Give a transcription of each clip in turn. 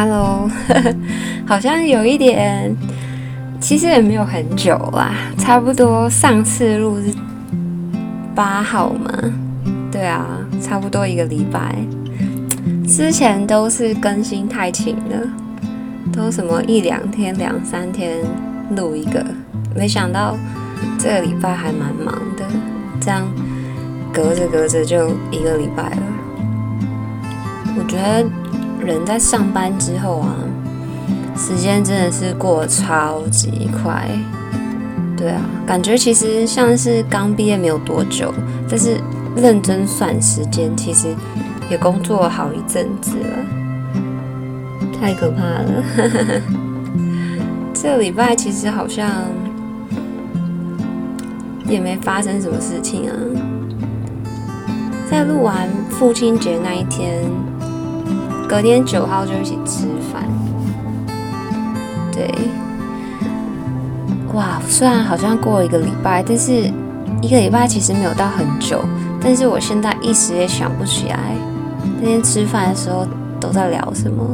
Hello，好像有一点，其实也没有很久啦，差不多上次录是八号嘛，对啊，差不多一个礼拜。之前都是更新太勤了，都什么一两天、两三天录一个，没想到这个礼拜还蛮忙的，这样隔着隔着就一个礼拜了。我觉得。人在上班之后啊，时间真的是过得超级快。对啊，感觉其实像是刚毕业没有多久，但是认真算时间，其实也工作了好一阵子了，太可怕了。这个礼拜其实好像也没发生什么事情啊，在录完父亲节那一天。隔天九号就一起吃饭，对，哇，虽然好像过了一个礼拜，但是一个礼拜其实没有到很久。但是我现在一时也想不起来那天吃饭的时候都在聊什么，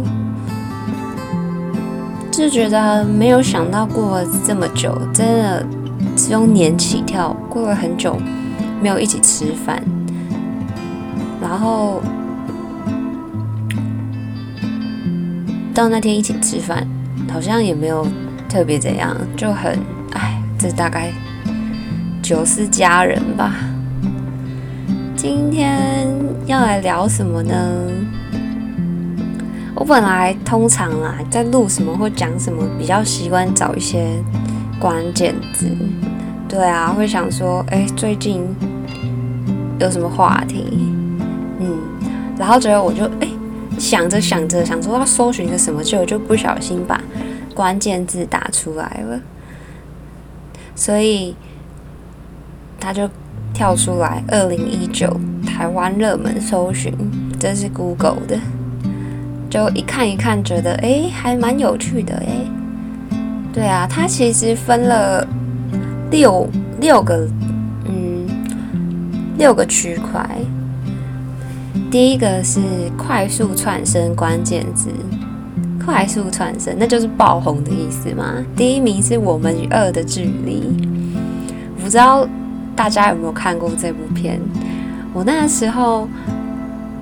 就觉得没有想到过了这么久，真的只用年起跳，过了很久没有一起吃饭，然后。到那天一起吃饭，好像也没有特别怎样，就很哎，这大概九四家人吧。今天要来聊什么呢？我本来通常啊，在录什么或讲什么，比较习惯找一些关键字。对啊，会想说，哎，最近有什么话题？嗯，然后觉得我就哎。想着想着，想说要搜寻个什么，就就不小心把关键字打出来了，所以他就跳出来“二零一九台湾热门搜寻”，这是 Google 的，就一看一看，觉得哎，还蛮有趣的哎。对啊，它其实分了六六个，嗯，六个区块。第一个是快速窜升关键字，快速窜升，那就是爆红的意思吗？第一名是我们与恶的距离，不知道大家有没有看过这部片？我那时候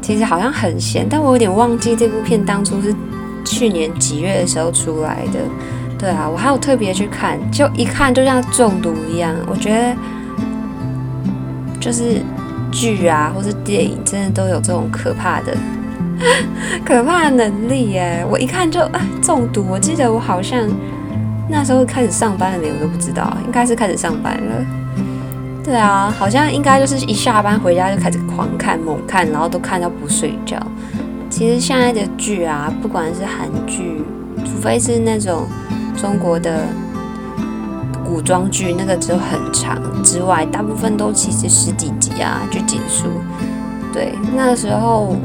其实好像很闲，但我有点忘记这部片当初是去年几月的时候出来的。对啊，我还有特别去看，就一看就像中毒一样，我觉得就是。剧啊，或是电影，真的都有这种可怕的、可怕的能力耶！我一看就啊中毒。我记得我好像那时候开始上班了没，我都不知道，应该是开始上班了。对啊，好像应该就是一下班回家就开始狂看、猛看，然后都看到不睡觉。其实现在的剧啊，不管是韩剧，除非是那种中国的。古装剧那个只有很长之外，大部分都其实十几集啊就结束。对，那个时候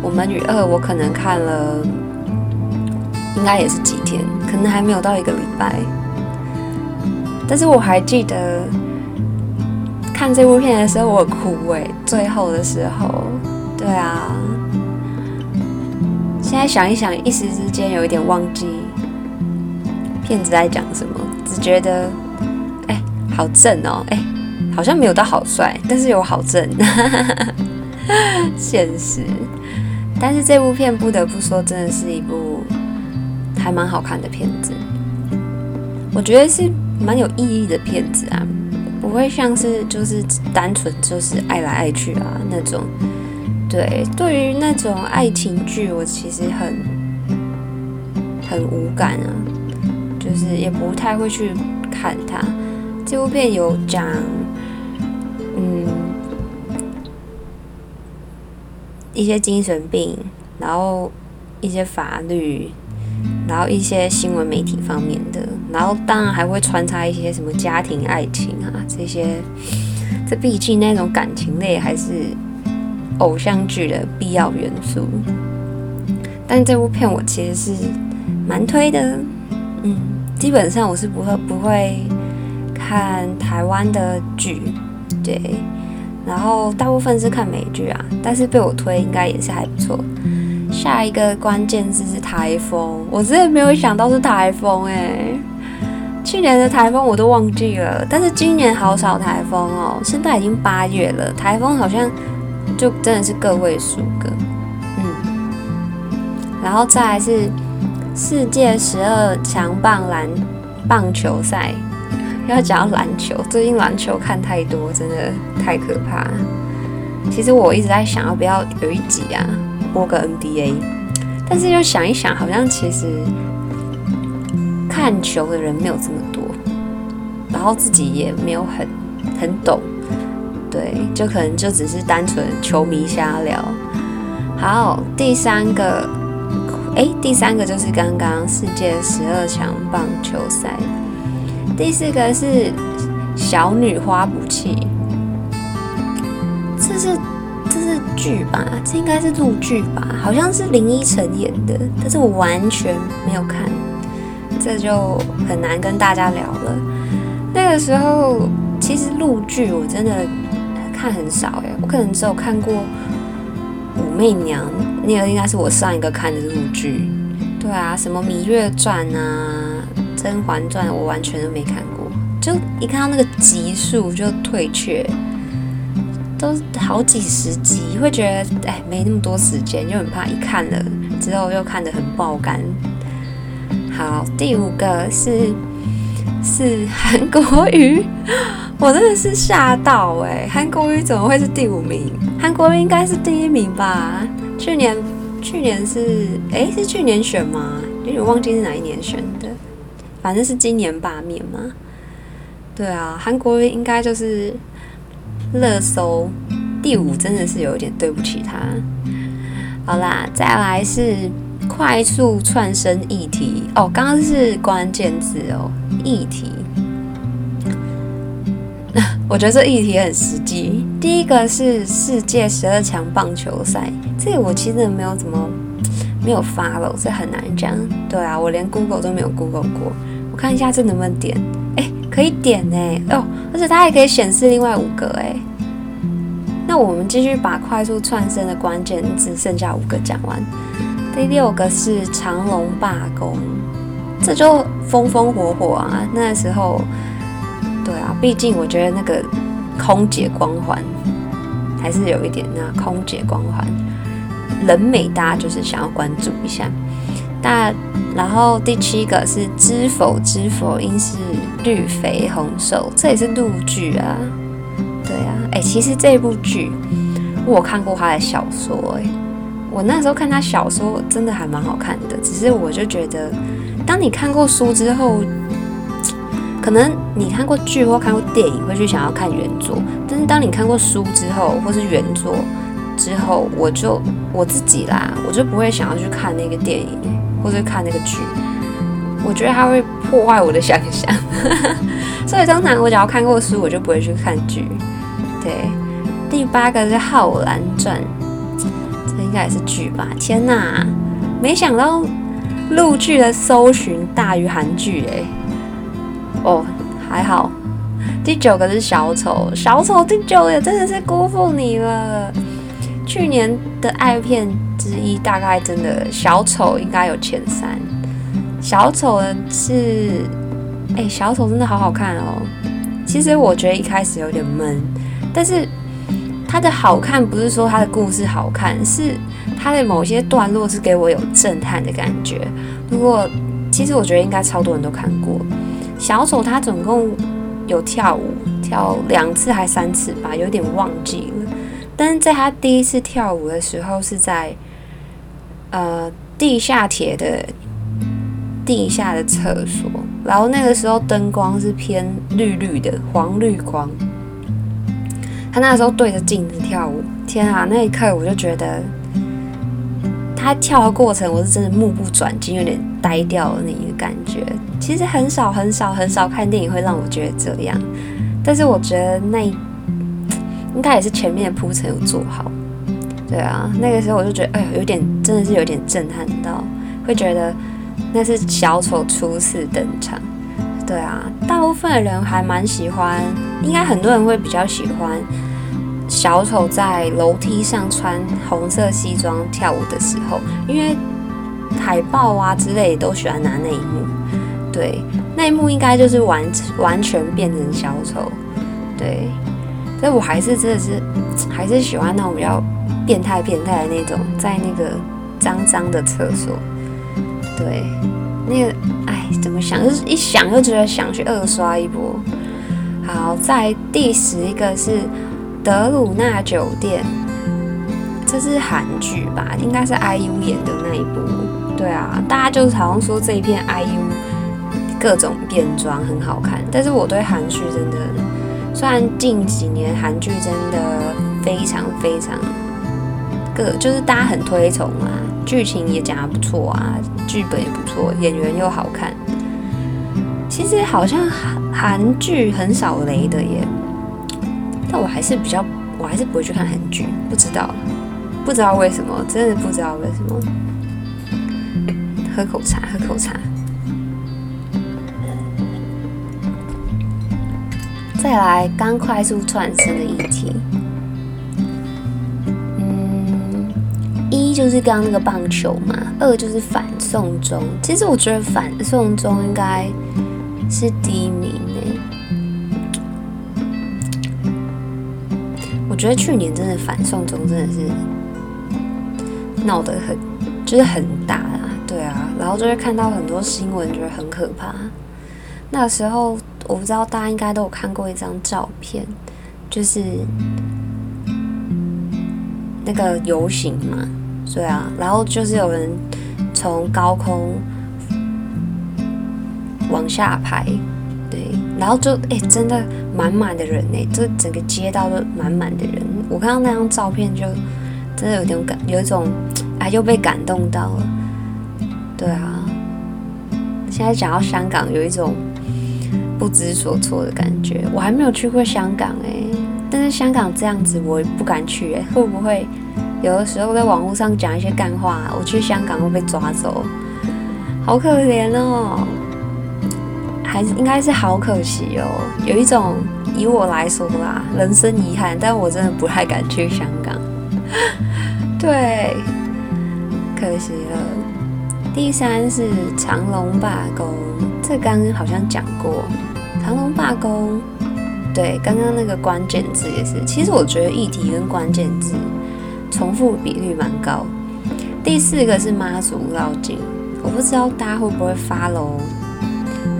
我们与二我可能看了，应该也是几天，可能还没有到一个礼拜。但是我还记得看这部片的时候我哭哎，最后的时候，对啊。现在想一想，一时之间有一点忘记片子在讲什么。只觉得，好正哦，哎，好像没有到好帅，但是有好正，现实。但是这部片不得不说，真的是一部还蛮好看的片子。我觉得是蛮有意义的片子啊，不会像是就是单纯就是爱来爱去啊那种。对，对于那种爱情剧，我其实很很无感啊。就是也不太会去看它。这部片有讲，嗯，一些精神病，然后一些法律，然后一些新闻媒体方面的，然后当然还会穿插一些什么家庭爱情啊这些。这毕竟那种感情类还是偶像剧的必要元素。但这部片我其实是蛮推的，嗯。基本上我是不会不会看台湾的剧，对，然后大部分是看美剧啊，但是被我推应该也是还不错，下一个关键字是台风，我真的没有想到是台风哎。去年的台风我都忘记了，但是今年好少台风哦。现在已经八月了，台风好像就真的是个位数个。嗯，然后再来是世界十二强棒篮棒球赛，要讲到篮球，最近篮球看太多，真的太可怕。其实我一直在想要不要有一集啊播个 NBA，但是又想一想，好像其实。看球的人没有这么多，然后自己也没有很很懂，对，就可能就只是单纯球迷瞎聊。好，第三个，哎，第三个就是刚刚世界十二强棒球赛。第四个是小女花补器，这是这是剧吧？这应该是录剧吧？好像是林依晨演的，但是我完全没有看。这就很难跟大家聊了。那个时候，其实陆剧我真的看很少哎，我可能只有看过《武媚娘》，那个应该是我上一个看的陆剧。对啊，什么《芈月传》啊，《甄嬛传》，我完全都没看过。就一看到那个集数就退却，都好几十集，会觉得哎没那么多时间，又很怕一看了之后又看得很爆肝。好，第五个是 是韩国瑜，我真的是吓到哎！韩国瑜怎么会是第五名？韩国瑜应该是第一名吧？去年去年是哎是去年选吗？有点忘记是哪一年选，反正是今年罢免嘛。对啊，韩国瑜应该就是热搜第五，真的是有点对不起他。好啦，再来是。快速串升议题哦，刚刚是关键字哦，议题。我觉得这议题很实际。第一个是世界十二强棒球赛，这个我其实没有怎么没有发了，这很难讲。对啊，我连 Google 都没有 Google 过。我看一下这能不能点？哎，可以点呢。哦，而且它还可以显示另外五个哎。那我们继续把快速串升的关键字剩下五个讲完。第六个是长龙罢工，这就风风火火啊！那时候，对啊，毕竟我觉得那个空姐光环还是有一点那空姐光环，人美，大家就是想要关注一下。那然后第七个是知否知否，应是绿肥红瘦，这也是陆剧啊。对啊，哎，其实这部剧我看过他的小说，哎。我那时候看他小说，真的还蛮好看的。只是我就觉得，当你看过书之后，可能你看过剧或看过电影，会去想要看原作。但是当你看过书之后，或是原作之后，我就我自己啦，我就不会想要去看那个电影或者看那个剧。我觉得它会破坏我的想象。所以通常我只要看过书，我就不会去看剧。对，第八个是《浩然传》。这应该也是剧吧？天哪，没想到陆剧的搜寻大于韩剧哎。哦，还好。第九个是小丑，小丑第九也真的是辜负你了。去年的爱片之一，大概真的小丑应该有前三。小丑的是，哎，小丑真的好好看哦。其实我觉得一开始有点闷，但是。它的好看不是说它的故事好看，是它的某些段落是给我有震撼的感觉。如果其实我觉得应该超多人都看过小丑，他总共有跳舞跳两次还三次吧，有点忘记了。但是在他第一次跳舞的时候是在呃地下铁的地下的厕所，然后那个时候灯光是偏绿绿的黄绿光。他那时候对着镜子跳舞，天啊！那一刻我就觉得，他跳的过程我是真的目不转睛，有点呆掉的那一个感觉。其实很少很少很少看电影会让我觉得这样，但是我觉得那应该也是前面的铺陈有做好。对啊，那个时候我就觉得，哎呦，有点真的是有点震撼到，会觉得那是小丑初次登场。对啊，大部分的人还蛮喜欢，应该很多人会比较喜欢小丑在楼梯上穿红色西装跳舞的时候，因为海报啊之类都喜欢拿那一幕，对，那一幕应该就是完完全变成小丑，对，但我还是真的是还是喜欢那种比较变态变态的那种，在那个脏脏的厕所，对，那个哎怎么想就是一想就觉得想去二刷一波。好，在第十一个是。德鲁纳酒店，这是韩剧吧？应该是 IU 演的那一部。对啊，大家就是好像说这一片 IU 各种变装很好看。但是我对韩剧真的，虽然近几年韩剧真的非常非常各，就是大家很推崇啊，剧情也讲得不错啊，剧本也不错，演员又好看。其实好像韩韩剧很少雷的耶。但我还是比较，我还是不会去看韩剧，不知道，不知道为什么，真的不知道为什么。喝口茶，喝口茶。再来，刚快速串生的议题。嗯，一就是刚那个棒球嘛，二就是反送中。其实我觉得反送中应该是第一名诶。我觉得去年真的反送中真的是闹得很，就是很大啊，对啊，然后就会看到很多新闻，觉得很可怕。那时候我不知道大家应该都有看过一张照片，就是那个游行嘛，对啊，然后就是有人从高空往下拍，对，然后就哎真的。满满的人呢，这整个街道都满满的人。我看到那张照片，就真的有点感，有一种啊，又被感动到了。对啊，现在讲到香港，有一种不知所措的感觉。我还没有去过香港哎，但是香港这样子，我不敢去哎。会不会有的时候在网络上讲一些干话，我去香港会被抓走？好可怜哦。还是应该是好可惜哦，有一种以我来说啦，人生遗憾，但我真的不太敢去香港。对，可惜了。第三是长隆罢工，这刚刚好像讲过，长隆罢工。对，刚刚那个关键字也是，其实我觉得议题跟关键字重复比率蛮高。第四个是妈祖绕境，我不知道大家会不会发喽。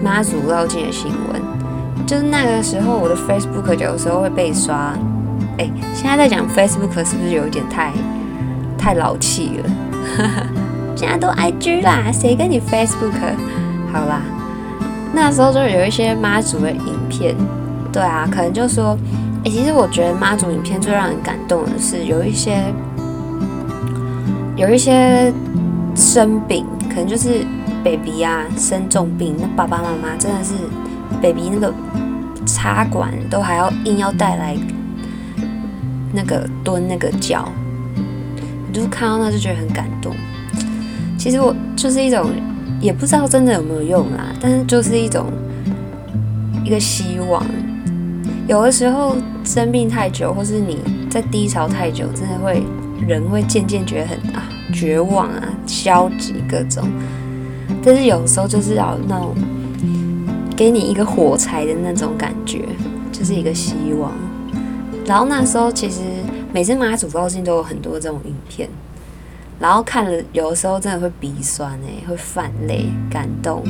妈祖绕境的新闻，就是那个时候我的 Facebook 有时候会被刷。哎，现在在讲 Facebook 是不是有一点太太老气了？现在都 IG 啦，谁跟你 Facebook？好啦，那时候就有一些妈祖的影片，对啊，可能就说，哎，其实我觉得妈祖影片最让人感动的是有一些有一些生病，可能就是。baby 啊，生重病，那爸爸妈妈真的是 baby 那个插管都还要硬要带来那个蹲那个脚，你就看到那就觉得很感动。其实我就是一种也不知道真的有没有用啦，但是就是一种一个希望。有的时候生病太久，或是你在低潮太久，真的会人会渐渐觉得很啊绝望啊消极各种。但是有时候就是要那种给你一个火柴的那种感觉，就是一个希望。然后那时候其实每次妈祖高兴都有很多这种影片，然后看了有的时候真的会鼻酸哎，会泛泪，感动。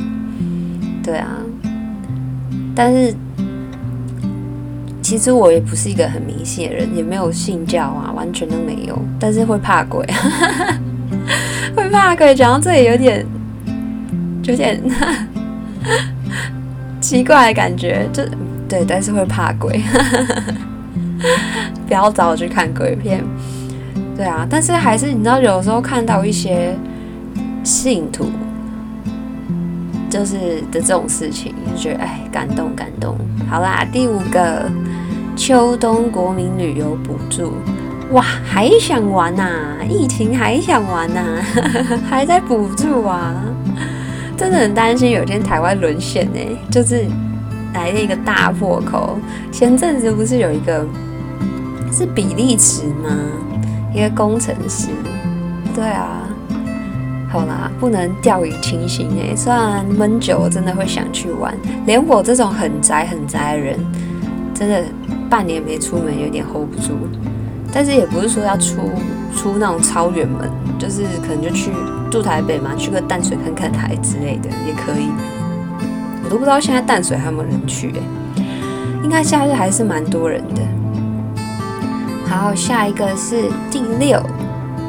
对啊，但是其实我也不是一个很迷信的人，也没有信教啊，完全都没有。但是会怕鬼，会怕鬼。讲到这里有点。有点 奇怪的感觉，就对，但是会怕鬼，不要找我去看鬼片。对啊，但是还是你知道，有时候看到一些信徒，就是的这种事情，就觉得哎，感动感动。好啦，第五个秋冬国民旅游补助，哇，还想玩呐？疫情还想玩呐？还在补助啊？真的很担心有一天台湾沦陷呢，就是来了一个大破口。前阵子不是有一个是比利时吗？一个工程师。对啊，好啦，不能掉以轻心诶。虽然闷久真的会想去玩，连我这种很宅很宅的人，真的半年没出门有点 hold 不住。但是也不是说要出出那种超远门，就是可能就去住台北嘛，去个淡水看看台之类的也可以。我都不知道现在淡水还有没有人去诶，应该假日还是蛮多人的。好，下一个是第六。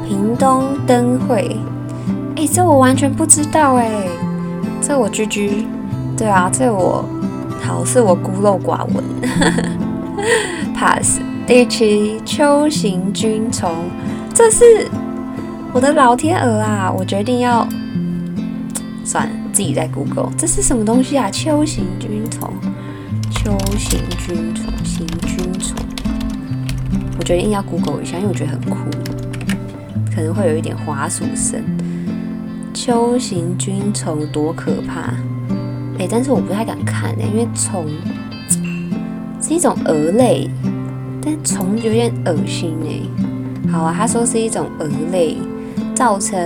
屏东灯会，哎，这我完全不知道哎，这我居居，对啊，这我好是我孤陋寡闻，pass。第七，秋行军虫，这是我的老天鹅啊！我决定要算了，自己在 Google，这是什么东西啊？秋行军虫，秋行军虫，行军，我决定要 Google 一下，因为我觉得很酷。可能会有一点滑鼠声。秋行军虫多可怕！哎，但是我不太敢看哎，因为虫是一种蛾类，但虫有点恶心哎。好啊，他说是一种蛾类，造成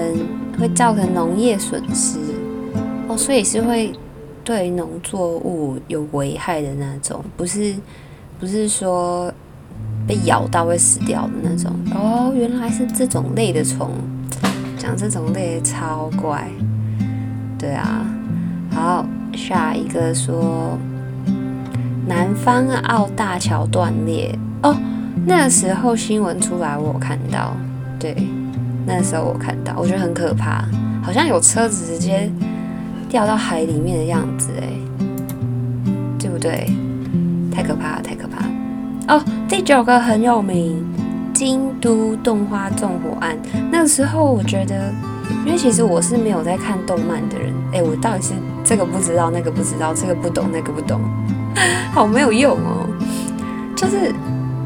会造成农业损失哦，所以是会对农作物有危害的那种，不是不是说。被咬到会死掉的那种。哦，原来是这种类的虫，讲这种类超怪，对啊，好，下一个说南方澳大桥断裂。哦，那时候新闻出来我看到，对，那时候我看到，我觉得很可怕，好像有车子直接掉到海里面的样子，哎，对不对？太可怕了，太可怕。了。哦，第九个很有名，京都动画纵火案。那个时候我觉得，因为其实我是没有在看动漫的人，哎，我到底是这个不知道，那个不知道，这个不懂，那个不懂，好没有用哦。就是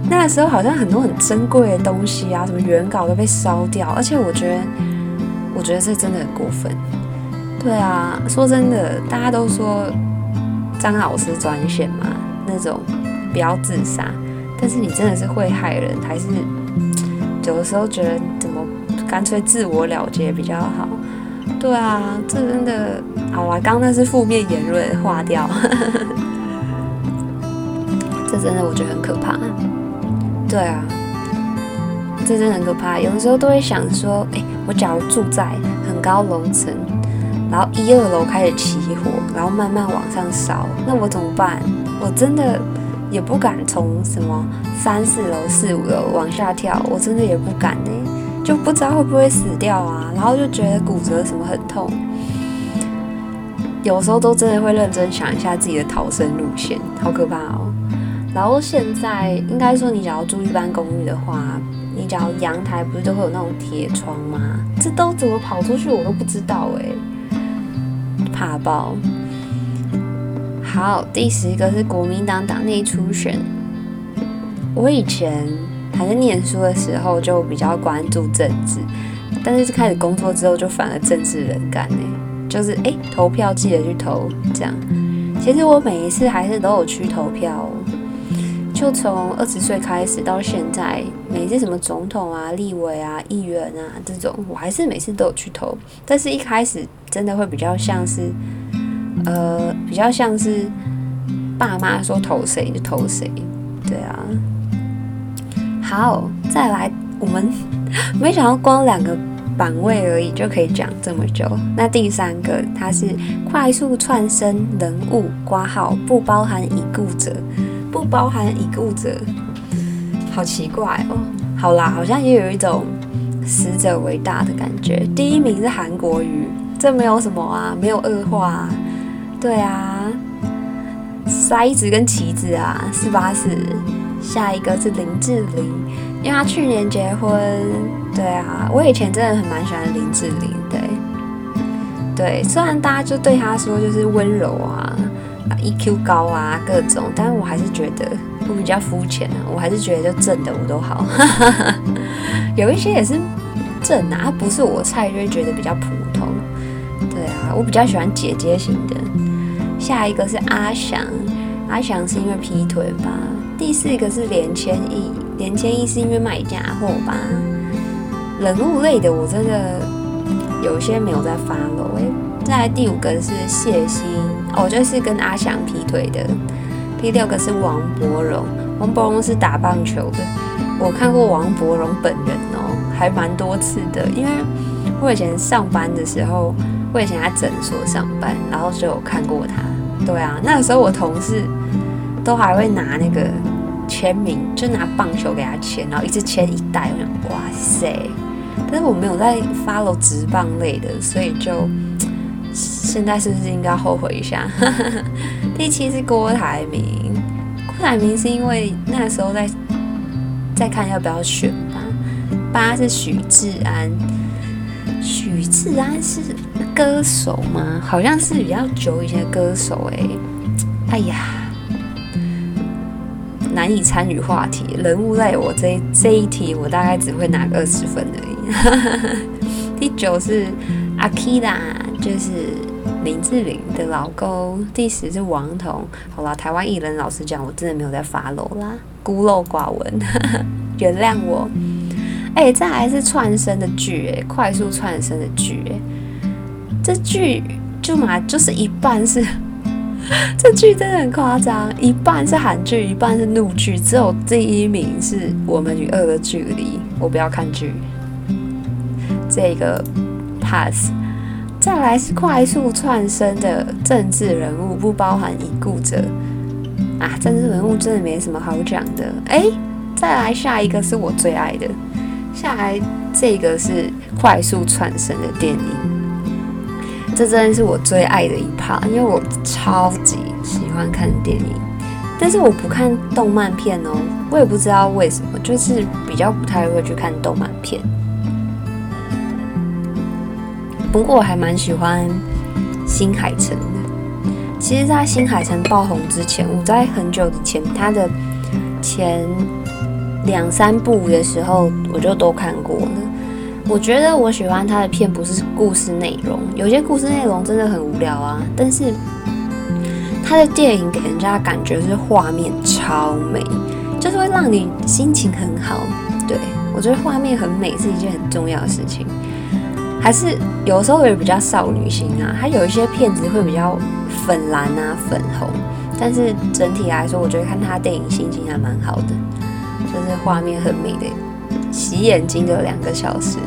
那个时候好像很多很珍贵的东西啊，什么原稿都被烧掉，而且我觉得，我觉得这真的很过分。对啊，说真的，大家都说张老师专线嘛，那种不要自杀。但是你真的是会害人，还是有的时候觉得怎么干脆自我了结比较好？对啊，这真的好啦！刚那是负面言论，划掉。这真的我觉得很可怕。对啊，这真的很可怕。有的时候都会想说，哎，我假如住在很高楼层，然后一二楼开始起火，然后慢慢往上烧，那我怎么办？我真的。也不敢从什么三四楼、四五楼往下跳，我真的也不敢呢，就不知道会不会死掉啊。然后就觉得骨折什么很痛，有时候都真的会认真想一下自己的逃生路线，好可怕哦。然后现在应该说，你只要住一般公寓的话，你只要阳台不是都会有那种铁窗吗？这都怎么跑出去我都不知道哎，怕爆。好，第十个是国民党党内初选。我以前还在念书的时候就比较关注政治，但是开始工作之后就反而政治冷感呢。就是哎，投票记得去投，这样。其实我每一次还是都有去投票，就从二十岁开始到现在，每次什么总统啊、立委啊、议员啊这种，我还是每次都有去投。但是一开始真的会比较像是。呃，比较像是爸妈说投谁就投谁，对啊。好，再来，我们没想到光两个版位而已就可以讲这么久。那第三个，它是快速串升人物挂号，不包含已故者，不包含已故者，好奇怪哦。好啦，好像也有一种死者为大的感觉。第一名是韩国瑜，这没有什么啊，没有恶化。对啊，塞子跟旗子啊，四八四。下一个是林志玲，因为他去年结婚。对啊，我以前真的很蛮喜欢林志玲的。对，虽然大家就对他说就是温柔啊，EQ 高啊各种，但是我还是觉得我比较肤浅啊，我还是觉得就正的我都好。有一些也是正啊，不是我菜就会觉得比较普通。对啊，我比较喜欢姐姐型的。下一个是阿翔，阿翔是因为劈腿吧。第四个是连千亿，连千亿是因为卖假货吧？人物类的我真的有些没有在发了。哎，再第五个是谢欣，哦，就是跟阿翔劈腿的。第六个是王柏荣，王柏荣是打棒球的。我看过王柏荣本人哦，还蛮多次的。因为我以前上班的时候，我以前在诊所上班，然后就有看过他。对啊，那个时候我同事都还会拿那个签名，就拿棒球给他签，然后一直签一袋。我想，哇塞！但是我没有在 follow 直棒类的，所以就现在是不是应该后悔一下？第七是郭台铭，郭台铭是因为那个时候在在看要不要选吧。八是许志安，许志安是歌手吗？好像是比较久以前的歌手哎。哎呀，难以参与话题，人物类我这这一题我大概只会拿个二十分而已。第九是阿 k i a 就是。林志玲的老公，第十是王彤。好啦，台湾艺人，老实讲，我真的没有在发楼啦，孤陋寡闻，原谅我。哎，这还是串生的剧，哎，快速串生的剧，哎，这剧就嘛就是一半是，这剧真的很夸张，一半是韩剧，一半是怒剧，只有第一名是我们与恶的距离。我不要看剧，这个 pass。再来是快速窜升的政治人物，不包含已故者啊。政治人物真的没什么好讲的。哎，再来下一个是我最爱的，下来这个是快速窜升的电影，这真的是我最爱的一 part，因为我超级喜欢看电影，但是我不看动漫片哦，我也不知道为什么，就是比较不太会去看动漫片。不过我还蛮喜欢新海诚的。其实，在新海诚爆红之前，我在很久以前他的前两三部的时候，我就都看过了。我觉得我喜欢他的片不是故事内容，有些故事内容真的很无聊啊。但是他的电影给人家感觉是画面超美，就是会让你心情很好。对我觉得画面很美是一件很重要的事情。还是有时候也比较少女心啊，它有一些片子会比较粉蓝啊、粉红，但是整体来说，我觉得看他电影心情还蛮好的，就是画面很美的，洗眼睛就两个小时。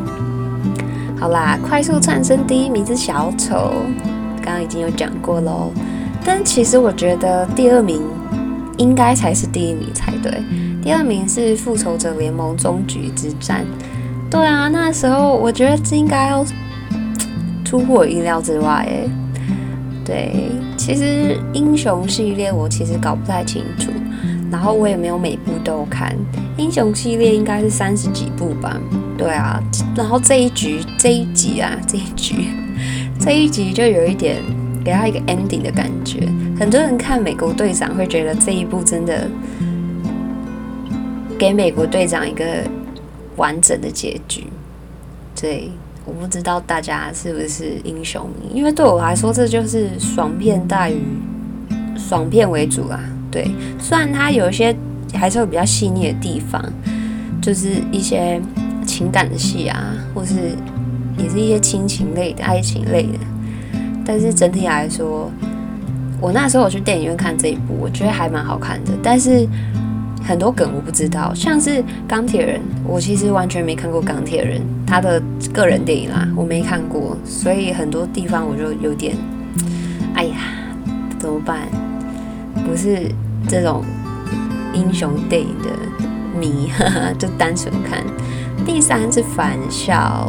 好啦，快速窜升第一名是小丑，刚刚已经有讲过喽，但其实我觉得第二名应该才是第一名才对，第二名是复仇者联盟终局之战。对啊，那时候我觉得这应该要出乎我意料之外诶。对，其实英雄系列我其实搞不太清楚，然后我也没有每部都看。英雄系列应该是三十几部吧？对啊，然后这一局这一集啊，这一局这一集就有一点给他一个 ending 的感觉。很多人看美国队长会觉得这一部真的给美国队长一个。完整的结局，对，我不知道大家是不是英雄迷，因为对我来说，这就是爽片大于爽片为主啊。对，虽然它有一些还是有比较细腻的地方，就是一些情感的戏啊，或是也是一些亲情类的、爱情类的，但是整体来说，我那时候我去电影院看这一部，我觉得还蛮好看的，但是。很多梗我不知道，像是钢铁人，我其实完全没看过钢铁人他的个人电影啦，我没看过，所以很多地方我就有点，哎呀，怎么办？不是这种英雄电影的迷，哈 哈就单纯看。第三是返校，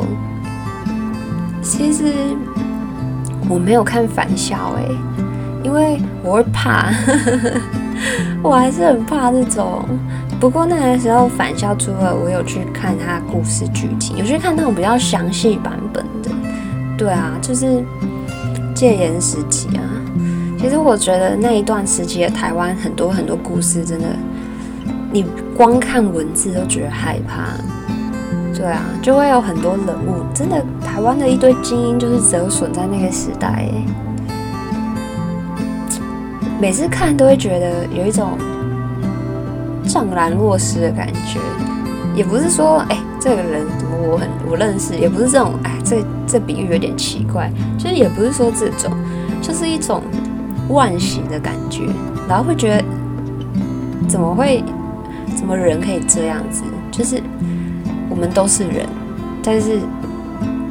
其实我没有看返校哎，因为我会怕。我还是很怕这种，不过那个时候返校出了，我有去看他故事剧情，有去看那种比较详细版本的。对啊，就是戒严时期啊。其实我觉得那一段时期的台湾很多很多故事，真的，你光看文字都觉得害怕。对啊，就会有很多人物，真的台湾的一堆精英就是折损在那个时代。每次看都会觉得有一种怅然若失的感觉，也不是说哎这个人怎么我很我认识，也不是这种哎这这比喻有点奇怪，就是也不是说这种，就是一种惋惜的感觉，然后会觉得怎么会怎么人可以这样子，就是我们都是人，但是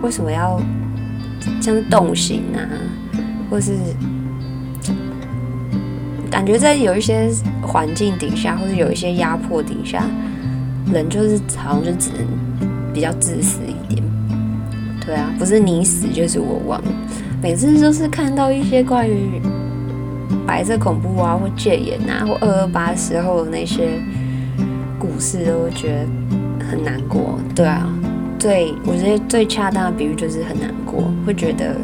为什么要这样动心啊，或是？感觉在有一些环境底下，或者有一些压迫底下，人就是好像就只能比较自私一点。对啊，不是你死就是我亡。每次就是看到一些关于白色恐怖啊，或戒严啊，或二二八时候的那些故事，都会觉得很难过。对啊，最我觉得最恰当的比喻就是很难过，会觉得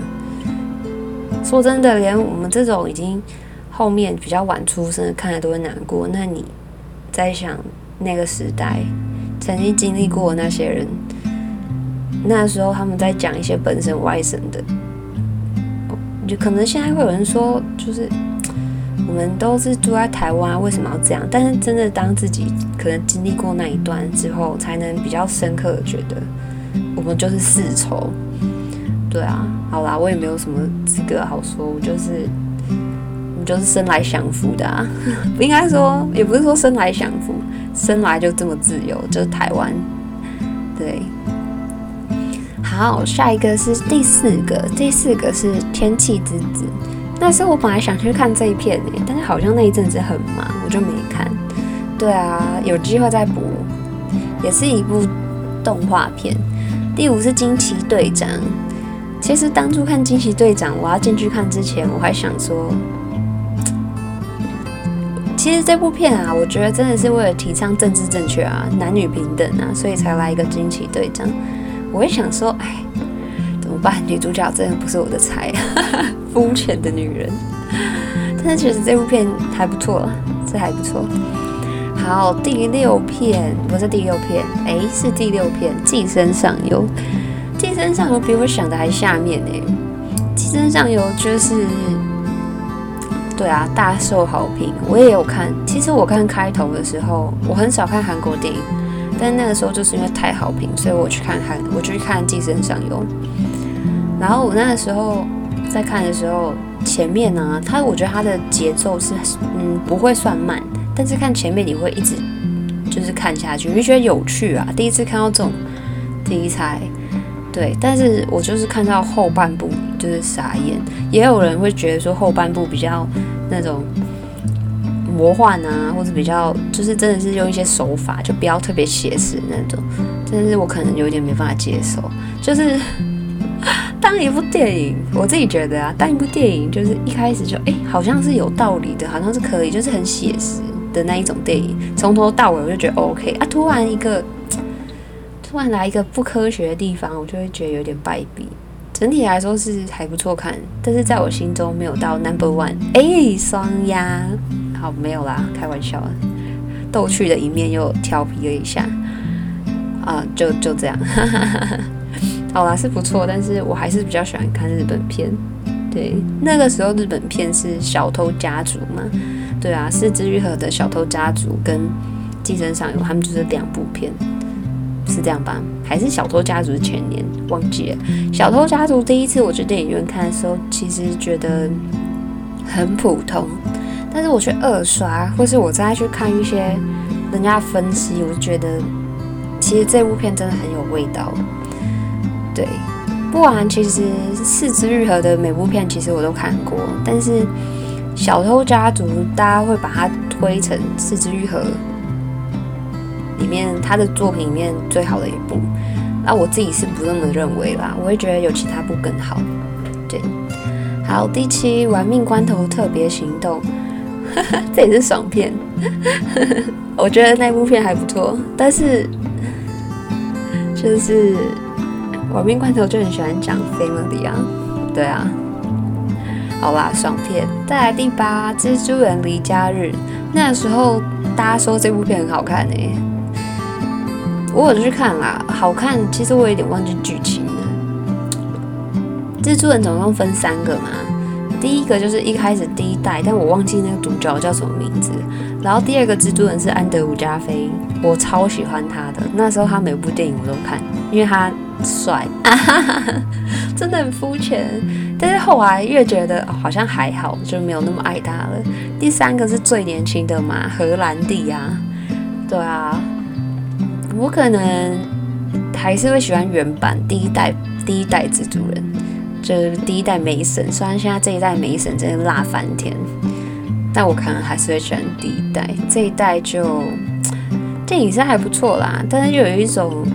说真的，连我们这种已经。后面比较晚出生的，看来都会难过。那你在想那个时代曾经经历过那些人，那时候他们在讲一些本身外省的，就可能现在会有人说，就是我们都是住在台湾，为什么要这样？但是真的当自己可能经历过那一段之后，才能比较深刻的觉得，我们就是世仇。对啊，好啦，我也没有什么资格好说，我就是。我就是生来享福的啊，不应该说，也不是说生来享福，生来就这么自由，就是台湾。对，好，下一个是第四个，第四个是天气之子。那时候我本来想去看这一片诶，但是好像那一阵子很忙，我就没看。对啊，有机会再补，也是一部动画片。第五是惊奇队长。其实当初看惊奇队长，我要进去看之前，我还想说。其实这部片啊，我觉得真的是为了提倡政治正确啊、男女平等啊，所以才来一个惊奇队长。我会想说，哎，怎么办？女主角真的不是我的菜，肤浅的女人。但是其实这部片还不错，这还不错。好，第六片不是第六片，哎，是第六片《寄生上游》。《寄生上游》比我想的还下面呢，《寄生上游》就是。对啊，大受好评，我也有看。其实我看开头的时候，我很少看韩国电影，但那个时候就是因为太好评，所以我去看韩，我就去看《寄生上游》。然后我那个时候在看的时候，前面呢，它我觉得它的节奏是嗯不会算慢，但是看前面你会一直就是看下去，你觉得有趣啊。第一次看到这种题材。对，但是我就是看到后半部就是傻眼，也有人会觉得说后半部比较那种魔幻啊，或者比较就是真的是用一些手法，就不要特别写实那种。但是我可能有点没办法接受，就是当一部电影，我自己觉得啊，当一部电影就是一开始就哎好像是有道理的，好像是可以，就是很写实的那一种电影，从头到尾我就觉得 OK 啊，突然一个。突然来一个不科学的地方，我就会觉得有点败笔。整体来说是还不错看，但是在我心中没有到 number one。哎，双鸭，好没有啦，开玩笑，逗趣的一面又调皮了一下。啊，就就这样，哈哈哈哈好啦，是不错，但是我还是比较喜欢看日本片。对，那个时候日本片是《小偷家族》嘛，对啊，是之愈合的《小偷家族》跟《寄生上游》，他们就是两部片。是这样吧？还是《小偷家族》前年忘记了？《小偷家族》第一次我去电影院看的时候，其实觉得很普通。但是我去二刷，或是我再去看一些人家分析，我就觉得其实这部片真的很有味道。对，不然其实四肢愈合的每部片其实我都看过，但是《小偷家族》大家会把它推成四肢愈合。里面他的作品里面最好的一部，那我自己是不那么认为啦，我会觉得有其他部更好。对，好，第七《玩命关头特别行动》，这也是爽片，我觉得那部片还不错，但是就是《玩命罐头》就很喜欢讲 family 啊，对啊，好啦，爽片。再来第八《蜘蛛人离家日》，那时候大家说这部片很好看诶。我有去看啦，好看。其实我有点忘记剧情了。蜘蛛人总共分三个嘛，第一个就是一开始第一代，但我忘记那个主角叫什么名字。然后第二个蜘蛛人是安德鲁加菲，我超喜欢他的。那时候他每部电影我都看，因为他帅啊，真的很肤浅。但是后来越觉得好像还好，就没有那么爱他了。第三个是最年轻的嘛，荷兰弟啊，对啊，我可能还是会喜欢原版第一代第一代蜘蛛人。就是第一代梅神，虽然现在这一代梅神真的辣翻天，但我可能还是会喜欢第一代。这一代就电影是还不错啦，但是又有一种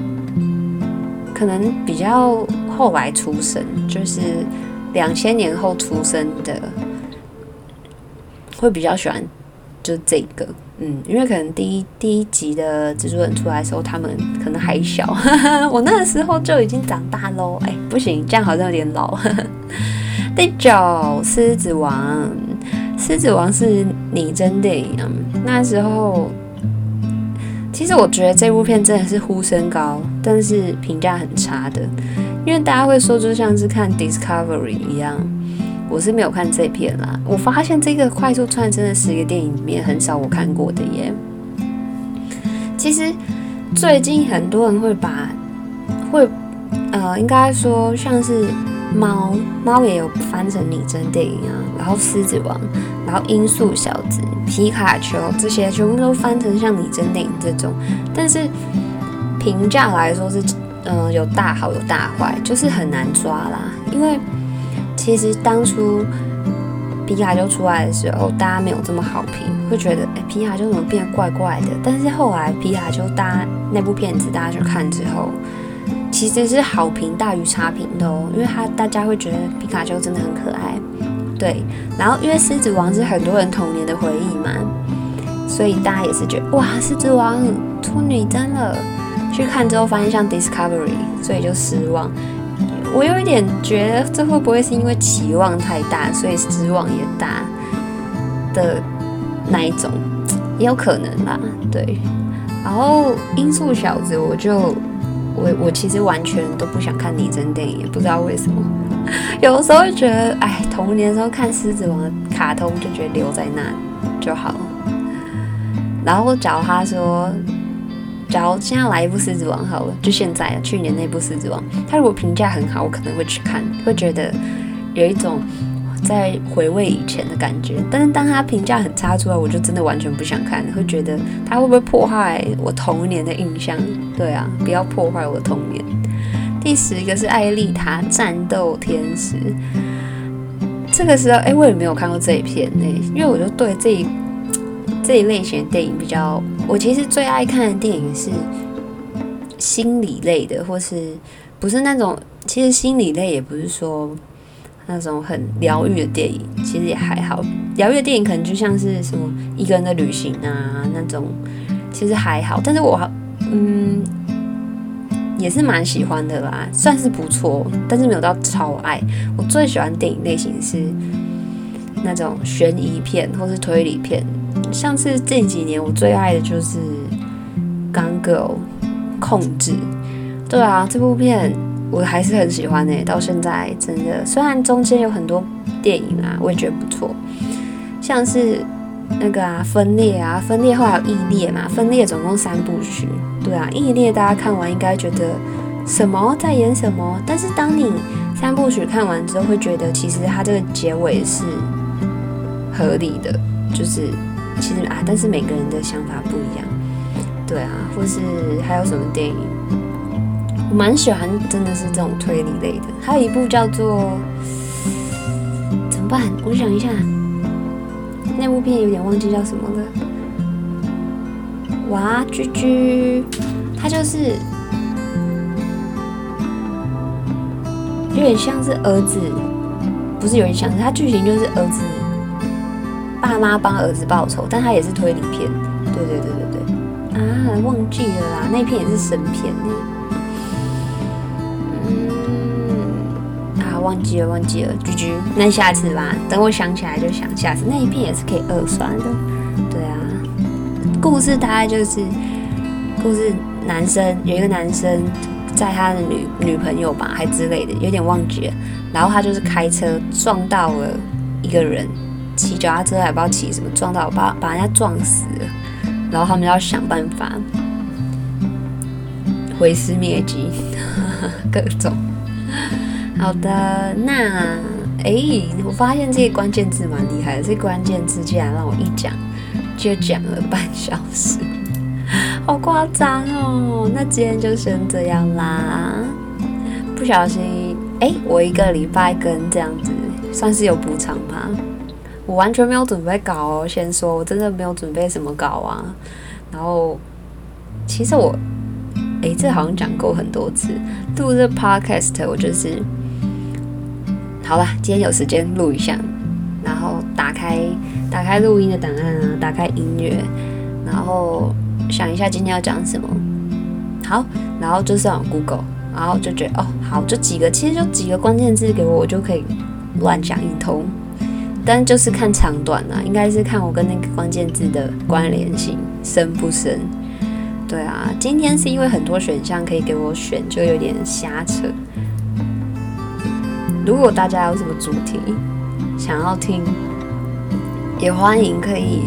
可能比较后来出生，就是两千年后出生的，会比较喜欢就这个。嗯，因为可能第一第一集的蜘蛛人出来的时候，他们可能还小，我那个时候就已经长大喽。哎，不行，这样好像有点老。第九，狮子王，狮子王是拟真电影，那时候其实我觉得这部片真的是呼声高，但是评价很差的，因为大家会说就像是看 Discovery 一样。我是没有看这片啦，我发现这个快速串真的十个电影里面很少我看过的耶。其实最近很多人会把会呃，应该说像是猫猫也有翻成拟真电影啊，然后狮子王，然后音速小子、皮卡丘这些全部都翻成像拟真电影这种，但是评价来说是嗯有大好有大坏，就是很难抓啦，因为。其实当初皮卡丘出来的时候，大家没有这么好评，会觉得哎，皮卡丘怎么变得怪怪的？但是后来皮卡丘大那部片子大家去看之后，其实是好评大于差评的哦，因为他大家会觉得皮卡丘真的很可爱，对。然后因为狮子王是很多人童年的回忆嘛，所以大家也是觉得哇，狮子王出女真了。去看之后发现像 Discovery，所以就失望。我有一点觉得，这会不会是因为期望太大，所以失望也大的那一种，也有可能啦。对，然后音速小子，我就我我其实完全都不想看拟真电影，不知道为什么。有的时候觉得，哎，童年的时候看狮子王卡通，就觉得留在那就好。然后假如他说。假如现在来一部《狮子王》好了，就现在，去年那部《狮子王》，他如果评价很好，我可能会去看，会觉得有一种在回味以前的感觉。但是当他评价很差出来，我就真的完全不想看，会觉得他会不会破坏我童年的印象？对啊，不要破坏我童年。第十个是《艾丽塔：战斗天使》，这个时候，哎，我也没有看过这一片呢，因为我就对这一。这一类型的电影比较，我其实最爱看的电影是心理类的，或是不是那种，其实心理类也不是说那种很疗愈的电影，其实也还好。疗愈的电影可能就像是什么一个人的旅行啊那种，其实还好。但是我嗯也是蛮喜欢的啦，算是不错，但是没有到超爱。我最喜欢电影类型是那种悬疑片或是推理片。像是这几年我最爱的就是《刚 girl》控制，对啊，这部片我还是很喜欢诶，到现在真的，虽然中间有很多电影啊，我也觉得不错，像是那个啊分裂啊分裂，后来有异裂嘛，分裂总共三部曲，对啊，异裂大家看完应该觉得什么在演什么，但是当你三部曲看完之后，会觉得其实它这个结尾是合理的，就是。其实啊，但是每个人的想法不一样，对啊，或是还有什么电影，蛮喜欢，真的是这种推理类的。还有一部叫做怎么办？我想一下，那部片有点忘记叫什么了。哇，居居，它就是有点像是儿子，不是有点像，是它剧情就是儿子。爸妈帮儿子报仇，但它也是推理片。对对对对对，啊，忘记了啦，那片也是神片忘记了忘记了，居居，那下次吧，等我想起来就想，下次那一片也是可以二刷的。对啊，故事大概就是，故事男生有一个男生在他的女女朋友吧，还之类的，有点忘记了。然后他就是开车撞到了。一个人骑脚踏车，还不知道骑什么，撞到把把人家撞死了，然后他们要想办法毁尸灭迹，各种。好的，那诶，我发现这些关键字蛮厉害的，这关键字竟然让我一讲就讲了半小时，好夸张哦！那今天就先这样啦，不小心。哎，我一个礼拜跟这样子，算是有补偿吗？我完全没有准备稿哦，先说，我真的没有准备什么稿啊。然后，其实我，哎，这好像讲过很多次，录这 podcast 我就是，好了，今天有时间录一下，然后打开打开录音的档案啊，打开音乐，然后想一下今天要讲什么，好，然后就上 Google。然后就觉得哦，好，就几个，其实就几个关键字给我，我就可以乱讲一通。但就是看长短啊，应该是看我跟那个关键字的关联性深不深。对啊，今天是因为很多选项可以给我选，就有点瞎扯。如果大家有什么主题想要听，也欢迎可以。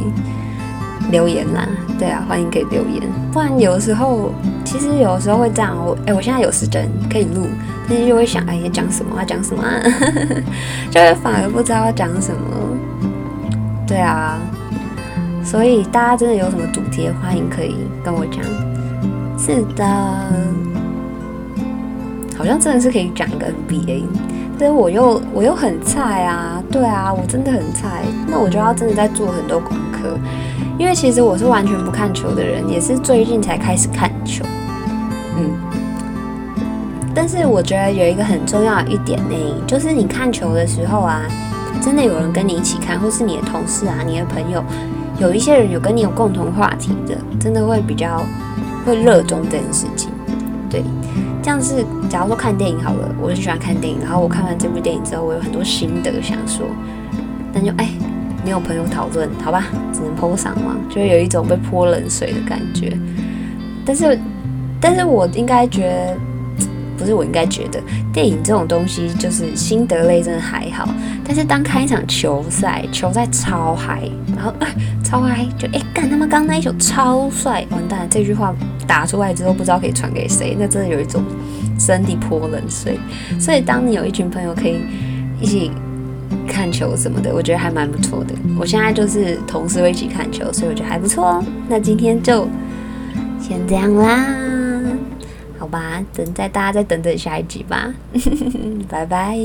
留言啦，对啊，欢迎可以留言。不然有时候，其实有时候会这样，我哎，我现在有时间可以录，但是就会想，哎，要讲什么？要讲什么？就会反而不知道要讲什么。对啊，所以大家真的有什么主题，欢迎可以跟我讲。是的，好像真的是可以讲一个 NBA，但我又我又很菜啊，对啊，我真的很菜，那我就要真的在做很多功课。因为其实我是完全不看球的人，也是最近才开始看球，嗯。但是我觉得有一个很重要的一点呢，就是你看球的时候啊，真的有人跟你一起看，或是你的同事啊、你的朋友，有一些人有跟你有共同话题的，真的会比较会热衷这件事情。像，是假如说看电影好了，我很喜欢看电影，然后我看完这部电影之后，我有很多心得想说，但就哎。没有朋友讨论，好吧，只能泼上嘛，就会有一种被泼冷水的感觉。但是，但是我应该觉得，不是我应该觉得，电影这种东西就是心得类，真的还好。但是当看一场球赛，球赛超嗨，然后超嗨，就哎干他妈刚那一球超帅，完蛋！这句话打出来之后，不知道可以传给谁，那真的有一种身体泼冷水。所以当你有一群朋友可以一起。看球什么的，我觉得还蛮不错的。我现在就是同事会一起看球，所以我觉得还不错哦。那今天就先这样啦，好吧，等再大家再等等下一集吧，拜拜。